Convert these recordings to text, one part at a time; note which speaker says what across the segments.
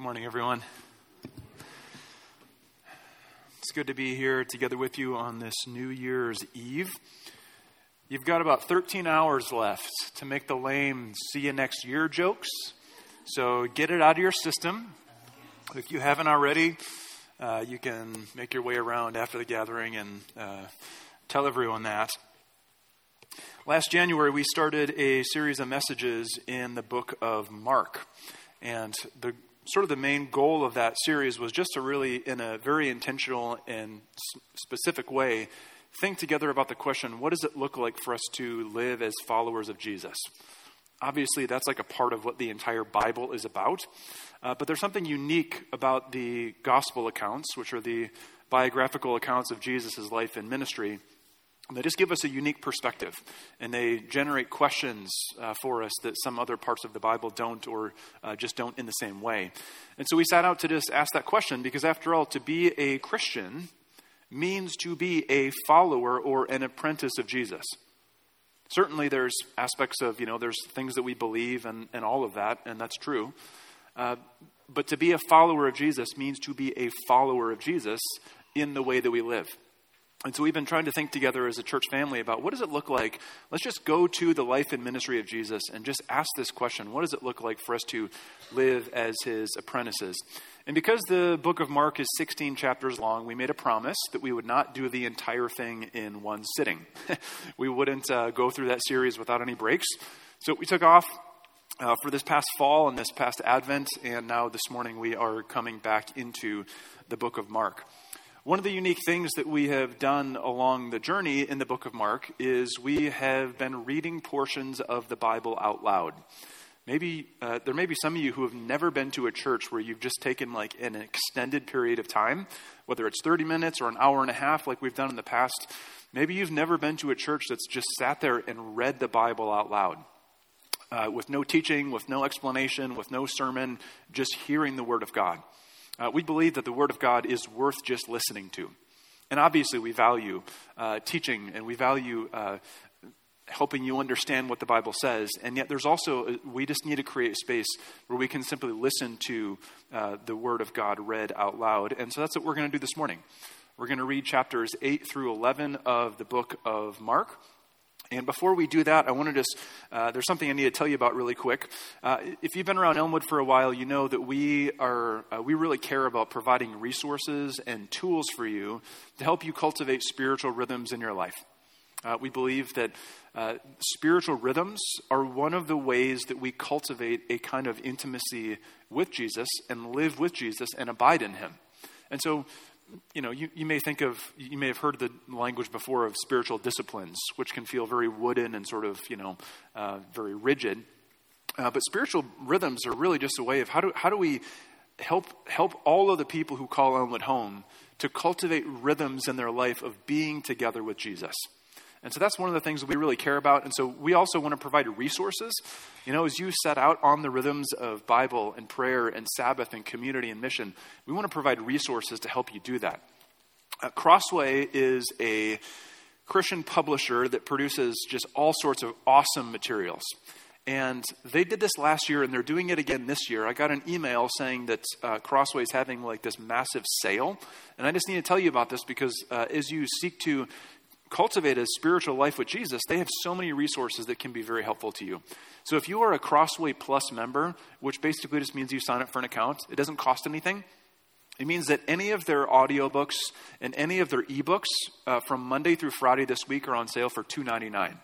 Speaker 1: Good morning, everyone. It's good to be here together with you on this New Year's Eve. You've got about 13 hours left to make the lame see you next year jokes. So get it out of your system. If you haven't already, uh, you can make your way around after the gathering and uh, tell everyone that. Last January, we started a series of messages in the book of Mark. And the sort of the main goal of that series was just to really, in a very intentional and specific way, think together about the question what does it look like for us to live as followers of Jesus? Obviously, that's like a part of what the entire Bible is about. Uh, but there's something unique about the gospel accounts, which are the biographical accounts of Jesus' life and ministry, they just give us a unique perspective and they generate questions uh, for us that some other parts of the Bible don't or uh, just don't in the same way. And so we sat out to just ask that question because, after all, to be a Christian means to be a follower or an apprentice of Jesus. Certainly, there's aspects of, you know, there's things that we believe and, and all of that, and that's true. Uh, but to be a follower of Jesus means to be a follower of Jesus in the way that we live. And so we've been trying to think together as a church family about what does it look like? Let's just go to the life and ministry of Jesus and just ask this question What does it look like for us to live as his apprentices? And because the book of Mark is 16 chapters long, we made a promise that we would not do the entire thing in one sitting. we wouldn't uh, go through that series without any breaks. So we took off uh, for this past fall and this past Advent, and now this morning we are coming back into the book of Mark. One of the unique things that we have done along the journey in the book of Mark is we have been reading portions of the Bible out loud. Maybe uh, there may be some of you who have never been to a church where you've just taken like an extended period of time, whether it's 30 minutes or an hour and a half, like we've done in the past. Maybe you've never been to a church that's just sat there and read the Bible out loud. Uh, with no teaching, with no explanation, with no sermon, just hearing the Word of God. Uh, we believe that the Word of God is worth just listening to. And obviously, we value uh, teaching and we value uh, helping you understand what the Bible says. And yet, there's also, uh, we just need to create space where we can simply listen to uh, the Word of God read out loud. And so that's what we're going to do this morning. We're going to read chapters 8 through 11 of the book of Mark. And before we do that, I want to just, uh, there's something I need to tell you about really quick. Uh, if you've been around Elmwood for a while, you know that we are, uh, we really care about providing resources and tools for you to help you cultivate spiritual rhythms in your life. Uh, we believe that uh, spiritual rhythms are one of the ways that we cultivate a kind of intimacy with Jesus and live with Jesus and abide in Him. And so you know, you, you may think of, you may have heard the language before of spiritual disciplines, which can feel very wooden and sort of, you know, uh, very rigid. Uh, but spiritual rhythms are really just a way of how do, how do we help, help all of the people who call Elmwood home to cultivate rhythms in their life of being together with Jesus. And so that's one of the things we really care about. And so we also want to provide resources. You know, as you set out on the rhythms of Bible and prayer and Sabbath and community and mission, we want to provide resources to help you do that. Uh, Crossway is a Christian publisher that produces just all sorts of awesome materials. And they did this last year, and they're doing it again this year. I got an email saying that uh, Crossway is having like this massive sale, and I just need to tell you about this because uh, as you seek to cultivate a spiritual life with Jesus, they have so many resources that can be very helpful to you. So if you are a Crossway Plus member, which basically just means you sign up for an account, it doesn't cost anything. It means that any of their audiobooks and any of their ebooks uh, from Monday through Friday this week are on sale for $2.99,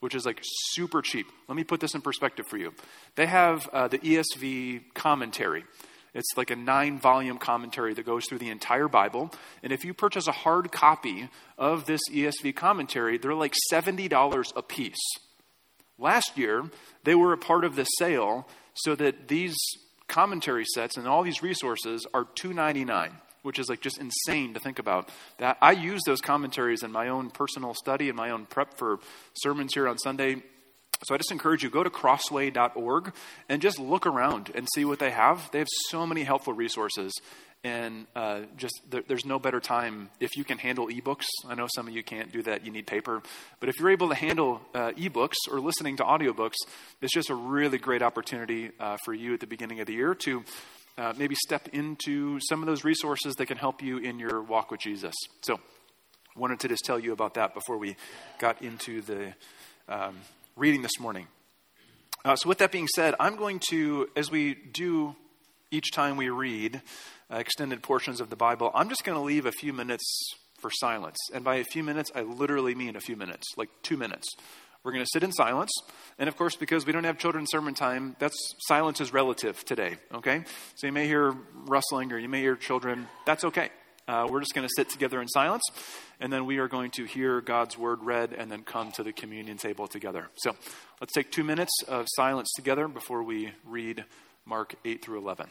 Speaker 1: which is like super cheap. Let me put this in perspective for you. They have uh, the ESV commentary. It's like a nine volume commentary that goes through the entire Bible. And if you purchase a hard copy of this ESV commentary, they're like $70 a piece. Last year, they were a part of the sale so that these commentary sets and all these resources are $2.99 which is like just insane to think about. That I use those commentaries in my own personal study and my own prep for sermons here on Sunday. So I just encourage you go to crossway.org and just look around and see what they have. They have so many helpful resources, and uh, just there, there's no better time if you can handle ebooks. I know some of you can't do that; you need paper. But if you're able to handle uh, ebooks or listening to audiobooks, it's just a really great opportunity uh, for you at the beginning of the year to uh, maybe step into some of those resources that can help you in your walk with Jesus. So, wanted to just tell you about that before we got into the um, reading this morning. Uh, so, with that being said, I'm going to, as we do each time we read uh, extended portions of the Bible, I'm just going to leave a few minutes for silence. And by a few minutes, I literally mean a few minutes, like two minutes. We're going to sit in silence. And of course, because we don't have children's sermon time, that's silence is relative today, okay? So you may hear rustling or you may hear children. That's okay. Uh, we're just going to sit together in silence, and then we are going to hear God's word read and then come to the communion table together. So let's take two minutes of silence together before we read Mark 8 through 11.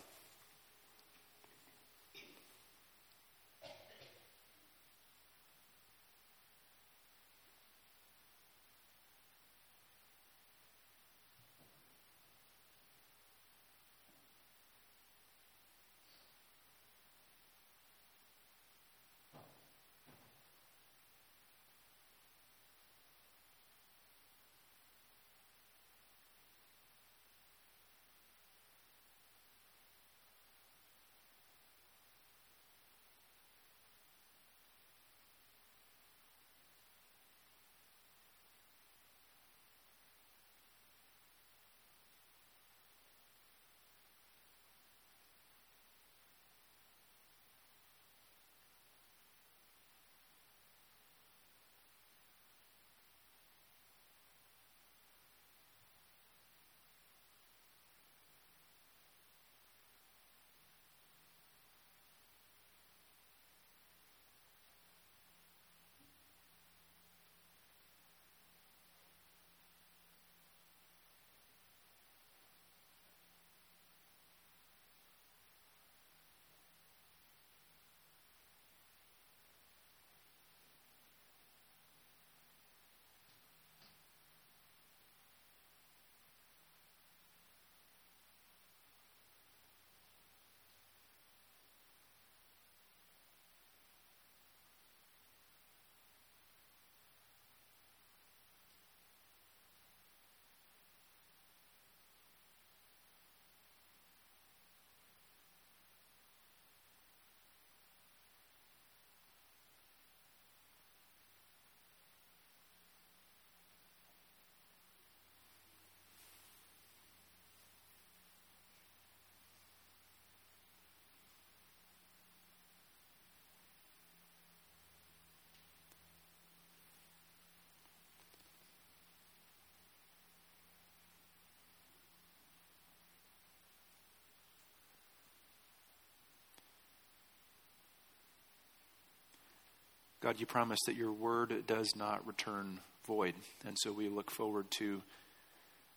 Speaker 1: God, you promise that your word does not return void. And so we look forward to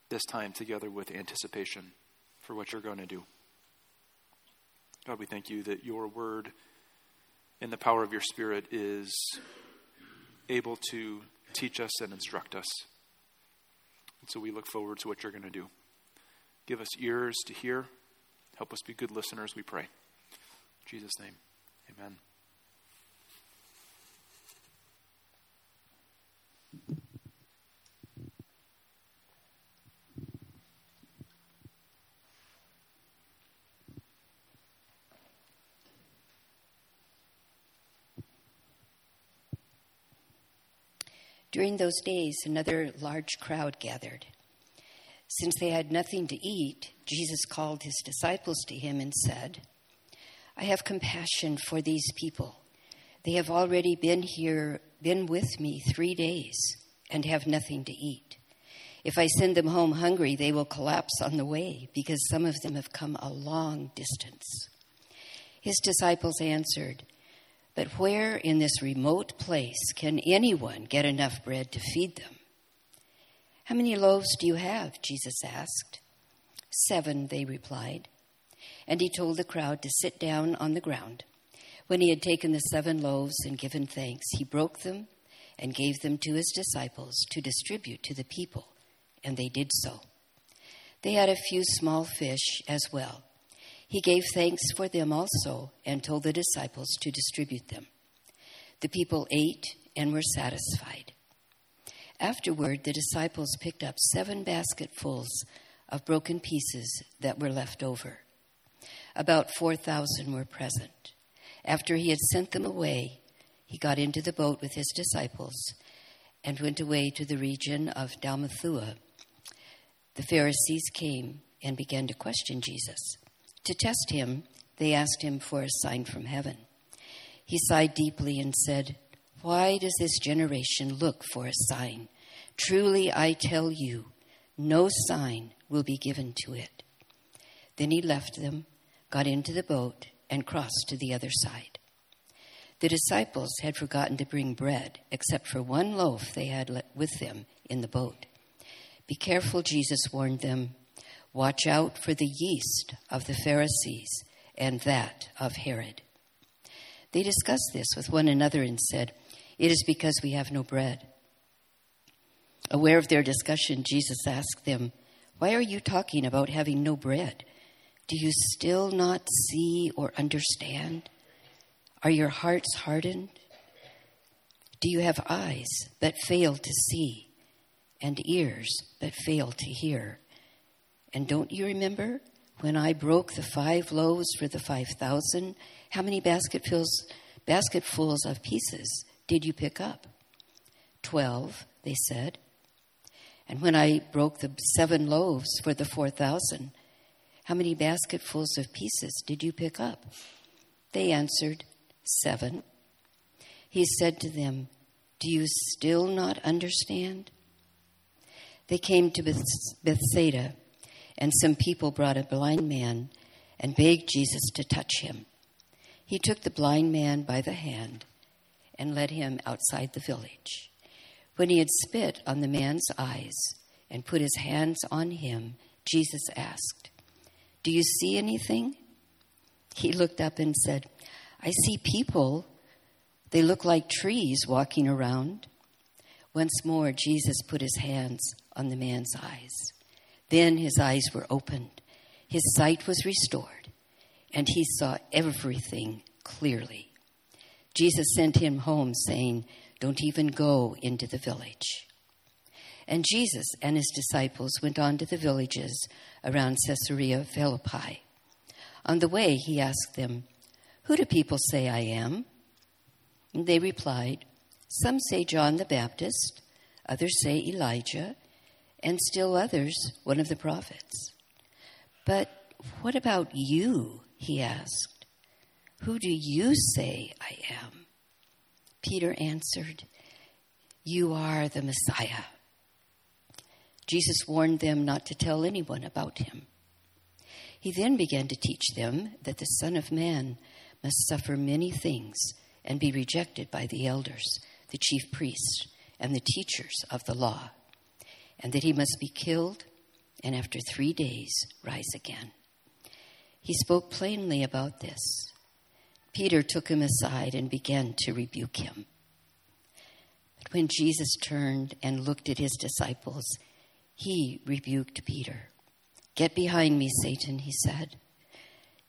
Speaker 1: this time together with anticipation for what you're going to do. God, we thank you that your word, in the power of your Spirit, is able to teach us and instruct us. And so we look forward to what you're going to do. Give us ears to hear. Help us be good listeners, we pray. In Jesus' name, amen.
Speaker 2: During those days, another large crowd gathered. Since they had nothing to eat, Jesus called his disciples to him and said, I have compassion for these people. They have already been here, been with me three days, and have nothing to eat. If I send them home hungry, they will collapse on the way, because some of them have come a long distance. His disciples answered, but where in this remote place can anyone get enough bread to feed them? How many loaves do you have? Jesus asked. Seven, they replied. And he told the crowd to sit down on the ground. When he had taken the seven loaves and given thanks, he broke them and gave them to his disciples to distribute to the people, and they did so. They had a few small fish as well. He gave thanks for them also and told the disciples to distribute them. The people ate and were satisfied. Afterward, the disciples picked up seven basketfuls of broken pieces that were left over. About 4,000 were present. After he had sent them away, he got into the boat with his disciples and went away to the region of Dalmanutha. The Pharisees came and began to question Jesus. To test him, they asked him for a sign from heaven. He sighed deeply and said, Why does this generation look for a sign? Truly I tell you, no sign will be given to it. Then he left them, got into the boat, and crossed to the other side. The disciples had forgotten to bring bread, except for one loaf they had with them in the boat. Be careful, Jesus warned them. Watch out for the yeast of the Pharisees and that of Herod. They discussed this with one another and said, It is because we have no bread. Aware of their discussion, Jesus asked them, Why are you talking about having no bread? Do you still not see or understand? Are your hearts hardened? Do you have eyes that fail to see and ears that fail to hear? And don't you remember when I broke the five loaves for the five thousand? How many basketfuls, basketfuls of pieces did you pick up? Twelve, they said. And when I broke the seven loaves for the four thousand, how many basketfuls of pieces did you pick up? They answered, Seven. He said to them, Do you still not understand? They came to Bethsaida, and some people brought a blind man and begged Jesus to touch him. He took the blind man by the hand and led him outside the village. When he had spit on the man's eyes and put his hands on him, Jesus asked, Do you see anything? He looked up and said, I see people. They look like trees walking around. Once more, Jesus put his hands on the man's eyes. Then his eyes were opened, his sight was restored, and he saw everything clearly. Jesus sent him home, saying, Don't even go into the village. And Jesus and his disciples went on to the villages around Caesarea Philippi. On the way, he asked them, who do people say I am? And they replied, Some say John the Baptist, others say Elijah, and still others one of the prophets. But what about you? He asked. Who do you say I am? Peter answered, You are the Messiah. Jesus warned them not to tell anyone about him. He then began to teach them that the Son of Man must suffer many things and be rejected by the elders, the chief priests, and the teachers of the law, and that he must be killed and after three days rise again. He spoke plainly about this. Peter took him aside and began to rebuke him. But when Jesus turned and looked at his disciples, he rebuked Peter. Get behind me, Satan, he said.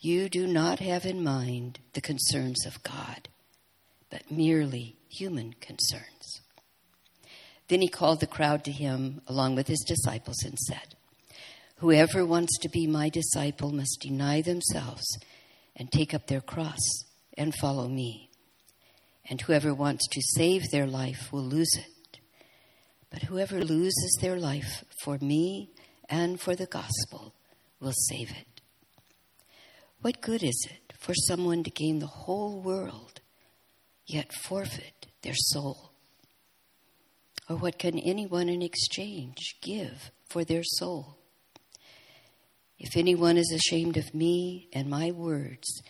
Speaker 2: You do not have in mind the concerns of God, but merely human concerns. Then he called the crowd to him along with his disciples and said, Whoever wants to be my disciple must deny themselves and take up their cross and follow me. And whoever wants to save their life will lose it. But whoever loses their life for me and for the gospel will save it. What good is it for someone to gain the whole world, yet forfeit their soul? Or what can anyone in exchange give for their soul? If anyone is ashamed of me and my words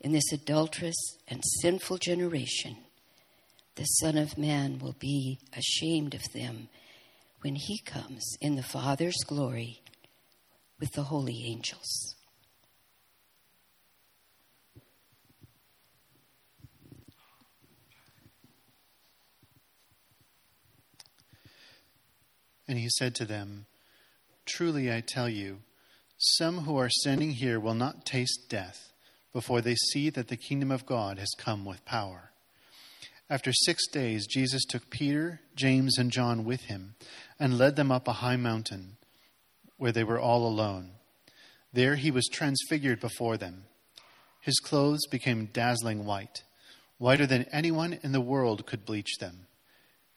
Speaker 2: in this adulterous and sinful generation, the Son of Man will be ashamed of them when he comes in the Father's glory with the holy angels.
Speaker 3: And he said to them, Truly I tell you, some who are standing here will not taste death before they see that the kingdom of God has come with power. After six days, Jesus took Peter, James, and John with him and led them up a high mountain where they were all alone. There he was transfigured before them, His clothes became dazzling white, whiter than anyone in the world could bleach them.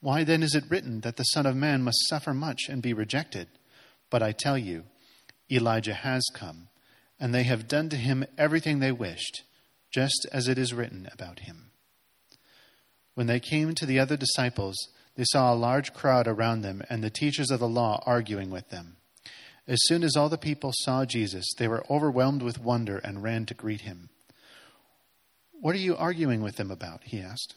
Speaker 3: Why then is it written that the Son of Man must suffer much and be rejected? But I tell you, Elijah has come, and they have done to him everything they wished, just as it is written about him. When they came to the other disciples, they saw a large crowd around them and the teachers of the law arguing with them. As soon as all the people saw Jesus, they were overwhelmed with wonder and ran to greet him. What are you arguing with them about? he asked.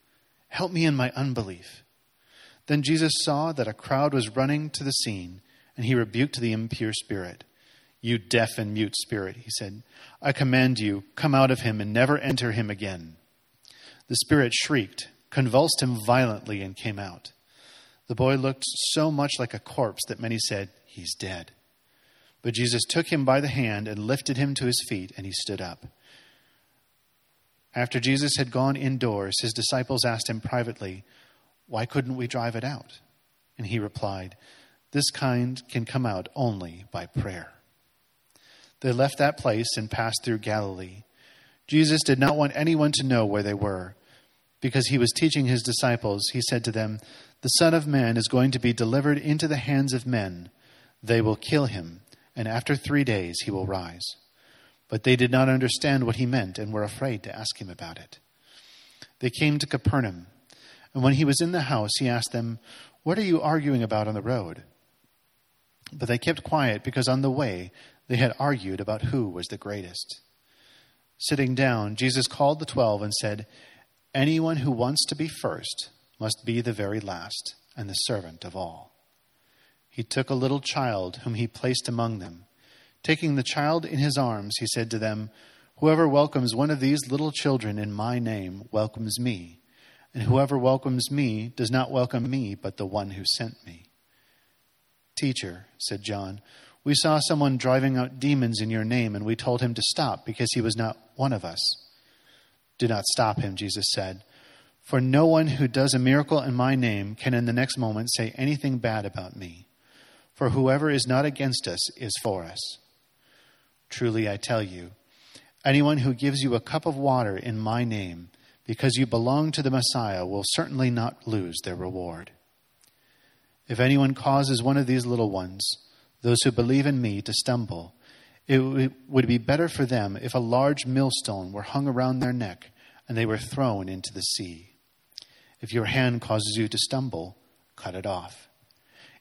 Speaker 3: Help me in my unbelief. Then Jesus saw that a crowd was running to the scene, and he rebuked the impure spirit. You deaf and mute spirit, he said, I command you, come out of him and never enter him again. The spirit shrieked, convulsed him violently, and came out. The boy looked so much like a corpse that many said, He's dead. But Jesus took him by the hand and lifted him to his feet, and he stood up. After Jesus had gone indoors, his disciples asked him privately, Why couldn't we drive it out? And he replied, This kind can come out only by prayer. They left that place and passed through Galilee. Jesus did not want anyone to know where they were. Because he was teaching his disciples, he said to them, The Son of Man is going to be delivered into the hands of men. They will kill him, and after three days he will rise. But they did not understand what he meant and were afraid to ask him about it. They came to Capernaum, and when he was in the house, he asked them, What are you arguing about on the road? But they kept quiet because on the way they had argued about who was the greatest. Sitting down, Jesus called the twelve and said, Anyone who wants to be first must be the very last and the servant of all. He took a little child whom he placed among them Taking the child in his arms, he said to them, Whoever welcomes one of these little children in my name welcomes me, and whoever welcomes me does not welcome me, but the one who sent me. Teacher, said John, we saw someone driving out demons in your name, and we told him to stop because he was not one of us. Do not stop him, Jesus said, for no one who does a miracle in my name can in the next moment say anything bad about me. For whoever is not against us is for us. Truly, I tell you, anyone who gives you a cup of water in my name, because you belong to the Messiah, will certainly not lose their reward. If anyone causes one of these little ones, those who believe in me, to stumble, it would be better for them if a large millstone were hung around their neck and they were thrown into the sea. If your hand causes you to stumble, cut it off.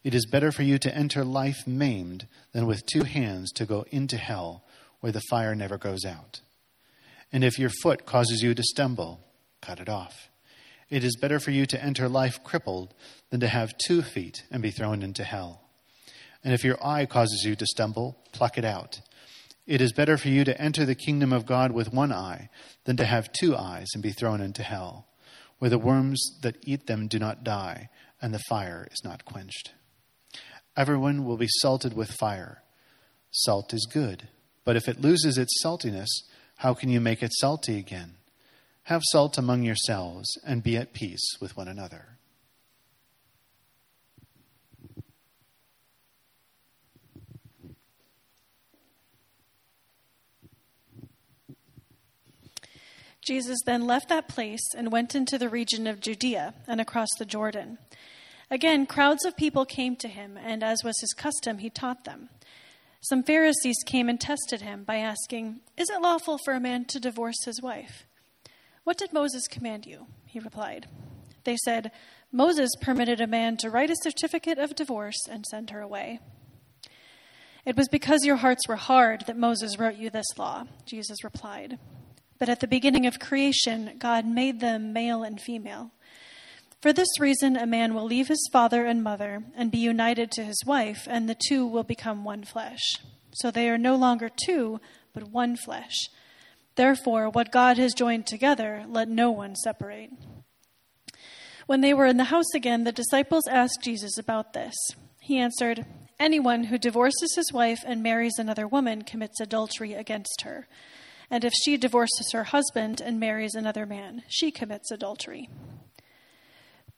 Speaker 3: It is better for you to enter life maimed than with two hands to go into hell where the fire never goes out. And if your foot causes you to stumble, cut it off. It is better for you to enter life crippled than to have two feet and be thrown into hell. And if your eye causes you to stumble, pluck it out. It is better for you to enter the kingdom of God with one eye than to have two eyes and be thrown into hell, where the worms that eat them do not die, and the fire is not quenched. Everyone will be salted with fire. Salt is good, but if it loses its saltiness, how can you make it salty again? Have salt among yourselves and be at peace with one another.
Speaker 4: Jesus then left that place and went into the region of Judea and across the Jordan. Again, crowds of people came to him, and as was his custom, he taught them. Some Pharisees came and tested him by asking, Is it lawful for a man to divorce his wife? What did Moses command you? He replied. They said, Moses permitted a man to write a certificate of divorce and send her away. It was because your hearts were hard that Moses wrote you this law, Jesus replied. But at the beginning of creation, God made them male and female. For this reason, a man will leave his father and mother and be united to his wife, and the two will become one flesh. So they are no longer two, but one flesh. Therefore, what God has joined together, let no one separate. When they were in the house again, the disciples asked Jesus about this. He answered, Anyone who divorces his wife and marries another woman commits adultery against her. And if she divorces her husband and marries another man, she commits adultery.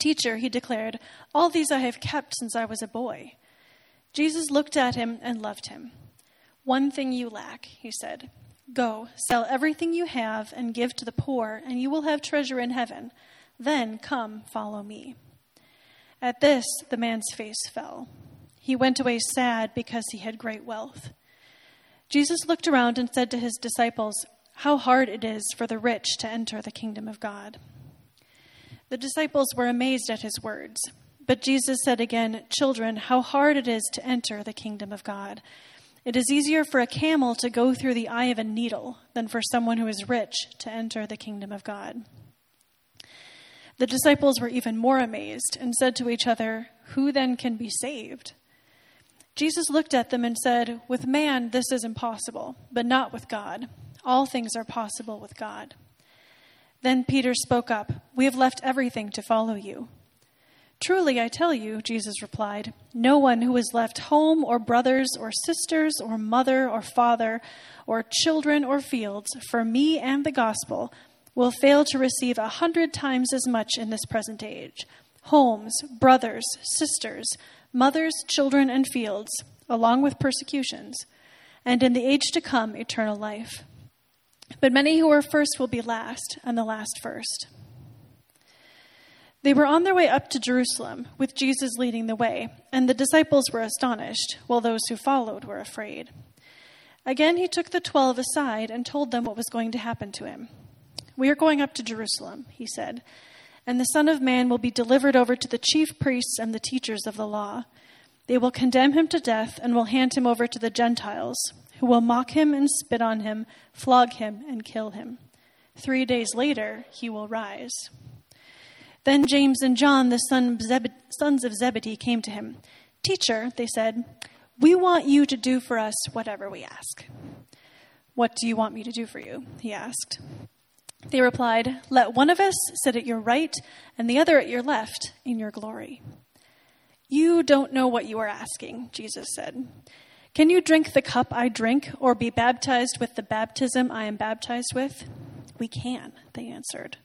Speaker 4: Teacher, he declared, all these I have kept since I was a boy. Jesus looked at him and loved him. One thing you lack, he said. Go, sell everything you have and give to the poor, and you will have treasure in heaven. Then come, follow me. At this, the man's face fell. He went away sad because he had great wealth. Jesus looked around and said to his disciples, How hard it is for the rich to enter the kingdom of God. The disciples were amazed at his words. But Jesus said again, Children, how hard it is to enter the kingdom of God. It is easier for a camel to go through the eye of a needle than for someone who is rich to enter the kingdom of God. The disciples were even more amazed and said to each other, Who then can be saved? Jesus looked at them and said, With man this is impossible, but not with God. All things are possible with God. Then Peter spoke up, We have left everything to follow you. Truly, I tell you, Jesus replied, no one who has left home or brothers or sisters or mother or father or children or fields for me and the gospel will fail to receive a hundred times as much in this present age homes, brothers, sisters, mothers, children, and fields, along with persecutions, and in the age to come, eternal life. But many who are first will be last, and the last first. They were on their way up to Jerusalem, with Jesus leading the way, and the disciples were astonished, while those who followed were afraid. Again, he took the twelve aside and told them what was going to happen to him. We are going up to Jerusalem, he said, and the Son of Man will be delivered over to the chief priests and the teachers of the law. They will condemn him to death and will hand him over to the Gentiles who will mock him and spit on him, flog him, and kill him. Three days later, he will rise. Then James and John, the sons of Zebedee, came to him. Teacher, they said, we want you to do for us whatever we ask. What do you want me to do for you? He asked. They replied, Let one of us sit at your right and the other at your left in your glory. You don't know what you are asking, Jesus said. Can you drink the cup I drink, or be baptized with the baptism I am baptized with? We can, they answered.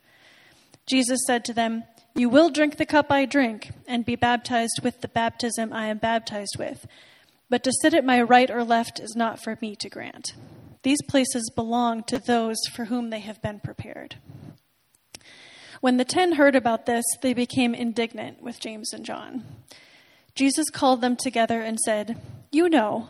Speaker 4: Jesus said to them, You will drink the cup I drink, and be baptized with the baptism I am baptized with. But to sit at my right or left is not for me to grant. These places belong to those for whom they have been prepared. When the ten heard about this, they became indignant with James and John. Jesus called them together and said, You know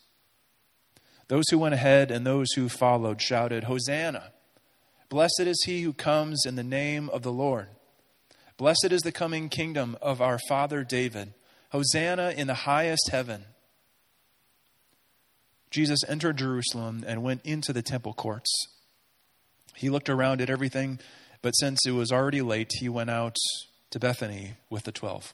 Speaker 1: Those who went ahead and those who followed shouted, Hosanna! Blessed is he who comes in the name of the Lord. Blessed is the coming kingdom of our father David. Hosanna in the highest heaven. Jesus entered Jerusalem and went into the temple courts. He looked around at everything, but since it was already late, he went out to Bethany with the twelve.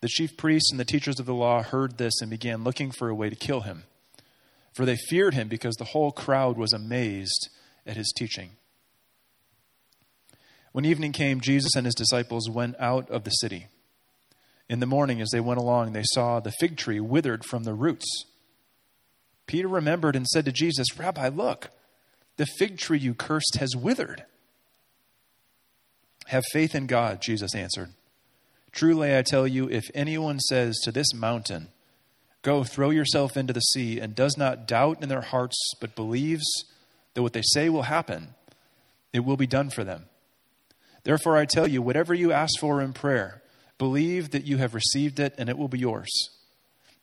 Speaker 1: The chief priests and the teachers of the law heard this and began looking for a way to kill him, for they feared him because the whole crowd was amazed at his teaching. When evening came, Jesus and his disciples went out of the city. In the morning, as they went along, they saw the fig tree withered from the roots. Peter remembered and said to Jesus, Rabbi, look, the fig tree you cursed has withered. Have faith in God, Jesus answered. Truly, I tell you, if anyone says to this mountain, Go, throw yourself into the sea, and does not doubt in their hearts, but believes that what they say will happen, it will be done for them. Therefore, I tell you, whatever you ask for in prayer, believe that you have received it and it will be yours.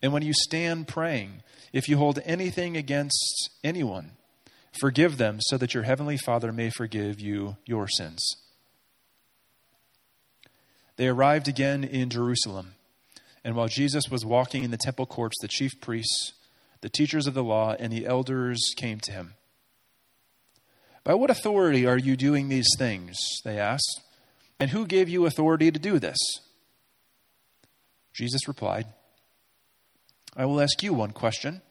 Speaker 1: And when you stand praying, if you hold anything against anyone, forgive them so that your heavenly Father may forgive you your sins. They arrived again in Jerusalem. And while Jesus was walking in the temple courts, the chief priests, the teachers of the law, and the elders came to him. By what authority are you doing these things? They asked. And who gave you authority to do this? Jesus replied, I will ask you one question.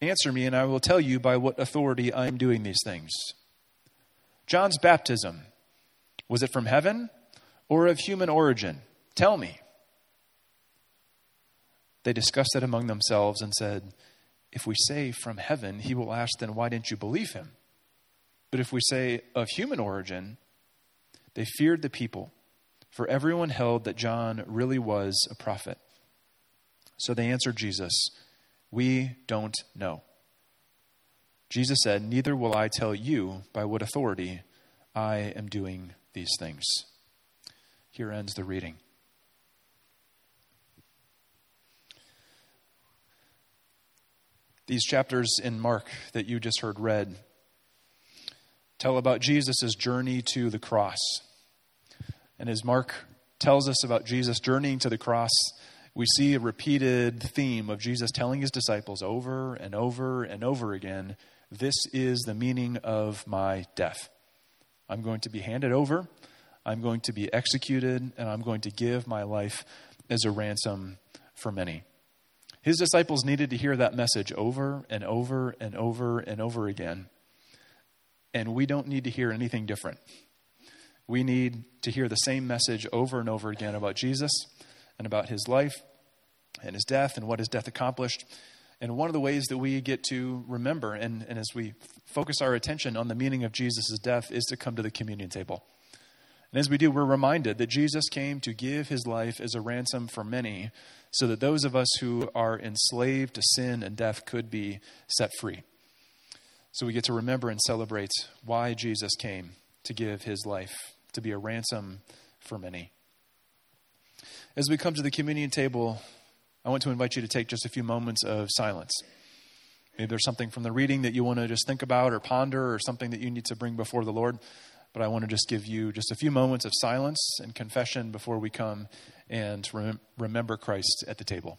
Speaker 1: Answer me, and I will tell you by what authority I am doing these things. John's baptism, was it from heaven or of human origin? Tell me. They discussed it among themselves and said, If we say from heaven, he will ask, then why didn't you believe him? But if we say of human origin, they feared the people, for everyone held that John really was a prophet. So they answered Jesus, We don't know. Jesus said, Neither will I tell you by what authority I am doing these things. Here ends the reading. These chapters in Mark that you just heard read tell about Jesus' journey to the cross. And as Mark tells us about Jesus journeying to the cross, we see a repeated theme of Jesus telling his disciples over and over and over again this is the meaning of my death. I'm going to be handed over, I'm going to be executed, and I'm going to give my life as a ransom for many. His disciples needed to hear that message over and over and over and over again and we don't need to hear anything different. We need to hear the same message over and over again about Jesus and about his life and his death and what his death accomplished. And one of the ways that we get to remember, and, and as we focus our attention on the meaning of Jesus' death, is to come to the communion table. And as we do, we're reminded that Jesus came to give his life as a ransom for many, so that those of us who are enslaved to sin and death could be set free. So we get to remember and celebrate why Jesus came to give his life, to be a ransom for many. As we come to the communion table, I want to invite you to take just a few moments of silence. Maybe there's something from the reading that you want to just think about or ponder or something that you need to bring before the Lord. But I want to just give you just a few moments of silence and confession before we come and rem- remember Christ at the table.